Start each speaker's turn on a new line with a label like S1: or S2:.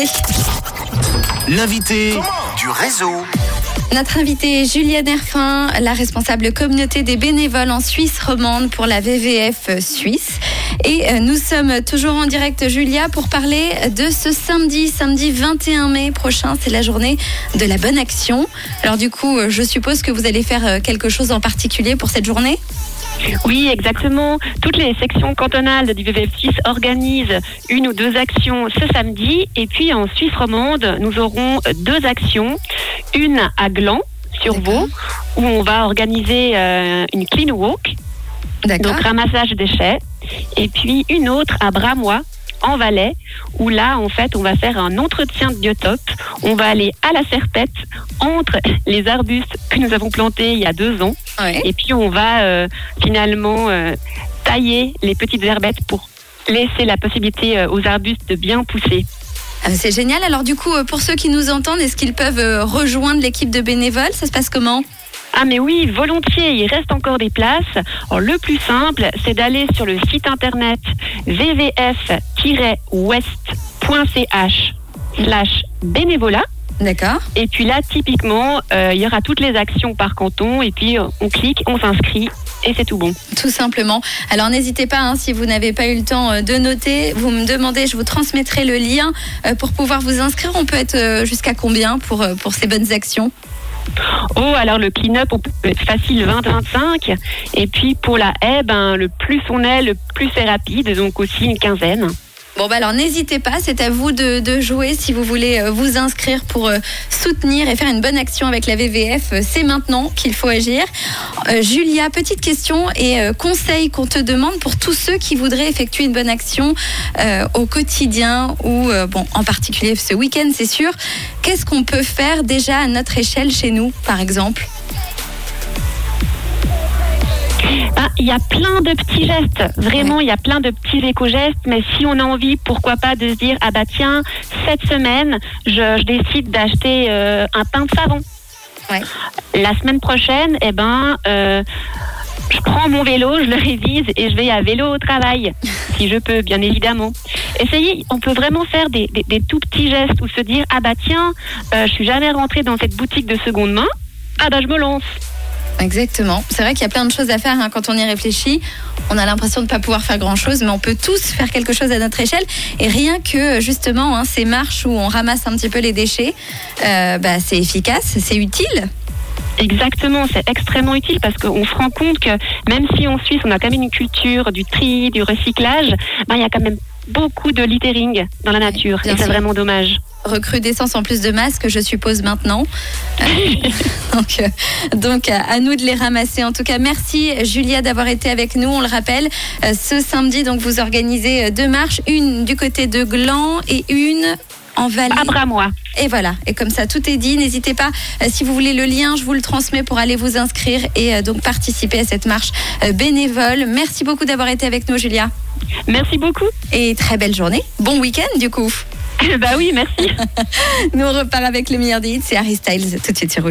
S1: l'invité.
S2: L'invité du réseau.
S1: Notre invitée est Julia Nerfin, la responsable communauté des bénévoles en Suisse romande pour la VVF Suisse. Et euh, nous sommes toujours en direct, Julia, pour parler de ce samedi, samedi 21 mai prochain. C'est la journée de la bonne action. Alors du coup, euh, je suppose que vous allez faire euh, quelque chose en particulier pour cette journée?
S3: Oui, exactement. Toutes les sections cantonales du VVF 6 organisent une ou deux actions ce samedi. Et puis en Suisse romande, nous aurons deux actions. Une à Gland, sur. Vaud, où on va organiser euh, une clean walk, donc ramassage de déchets. Et puis une autre à Bramois, en Valais, où là, en fait, on va faire un entretien de biotope. On va aller à la serpette entre les arbustes que nous avons plantés il y a deux ans.
S1: Ouais.
S3: Et puis on va euh, finalement euh, tailler les petites herbettes pour laisser la possibilité euh, aux arbustes de bien pousser.
S1: Ah, C'est génial. Alors du coup, pour ceux qui nous entendent, est-ce qu'ils peuvent rejoindre l'équipe de bénévoles? Ça se passe comment?
S3: Ah mais oui, volontiers, il reste encore des places. Alors, le plus simple, c'est d'aller sur le site internet wvf-west.ch slash bénévolat.
S1: D'accord.
S3: Et puis là, typiquement, euh, il y aura toutes les actions par canton. Et puis, euh, on clique, on s'inscrit et c'est tout bon.
S1: Tout simplement. Alors n'hésitez pas, hein, si vous n'avez pas eu le temps euh, de noter, vous me demandez, je vous transmettrai le lien pour pouvoir vous inscrire. On peut être jusqu'à combien pour, pour ces bonnes actions?
S3: Oh, alors le clean-up, on peut être facile 20-25. Et puis pour la haie, ben, le plus on est, le plus c'est rapide. Donc aussi une quinzaine.
S1: Bon, bah alors n'hésitez pas, c'est à vous de, jouer si vous voulez euh, vous inscrire pour euh, soutenir et faire une bonne action avec la VVF. euh, C'est maintenant qu'il faut agir. Julia, petite question et conseil qu'on te demande pour tous ceux qui voudraient effectuer une bonne action au quotidien ou, en particulier ce week-end, c'est sûr. Qu'est-ce qu'on peut faire déjà à notre échelle chez nous, par exemple?
S3: Il y a plein de petits gestes. Vraiment, il y a plein de petits éco-gestes. Mais si on a envie, pourquoi pas de se dire, ah bah tiens, cette semaine, je, je décide d'acheter euh, un pain de savon.
S1: Ouais.
S3: La semaine prochaine, eh ben, euh, je prends mon vélo, je le révise et je vais à vélo au travail, si je peux, bien évidemment. Essayez, on peut vraiment faire des, des- des tout petits gestes ou se dire, ah bah tiens, euh, je suis jamais rentrée dans cette boutique de seconde main, ah bah je me lance.
S1: Exactement. C'est vrai qu'il y a plein de choses à faire hein, quand on y réfléchit. On a l'impression de ne pas pouvoir faire grand-chose, mais on peut tous faire quelque chose à notre échelle. Et rien que justement hein, ces marches où on ramasse un petit peu les déchets, euh, bah, c'est efficace, c'est utile.
S3: Exactement, c'est extrêmement utile parce qu'on se rend compte que même si en Suisse on a quand même une culture du tri, du recyclage, ben, il y a quand même beaucoup de littering dans la nature et c'est vraiment dommage.
S1: Recrudescence en plus de masques, je suppose maintenant. Euh, donc, euh, donc à, à nous de les ramasser. En tout cas, merci Julia d'avoir été avec nous. On le rappelle, euh, ce samedi, donc vous organisez euh, deux marches, une du côté de Gland et une en Valais.
S3: Abramois.
S1: Et voilà, et comme ça tout est dit. N'hésitez pas, euh, si vous voulez le lien, je vous le transmets pour aller vous inscrire et euh, donc participer à cette marche euh, bénévole. Merci beaucoup d'avoir été avec nous, Julia.
S3: Merci beaucoup.
S1: Et très belle journée. Bon week-end, du coup.
S3: bah oui, merci.
S1: Nous on repart avec le meilleur des hits, c'est Harry Styles tout de suite sur.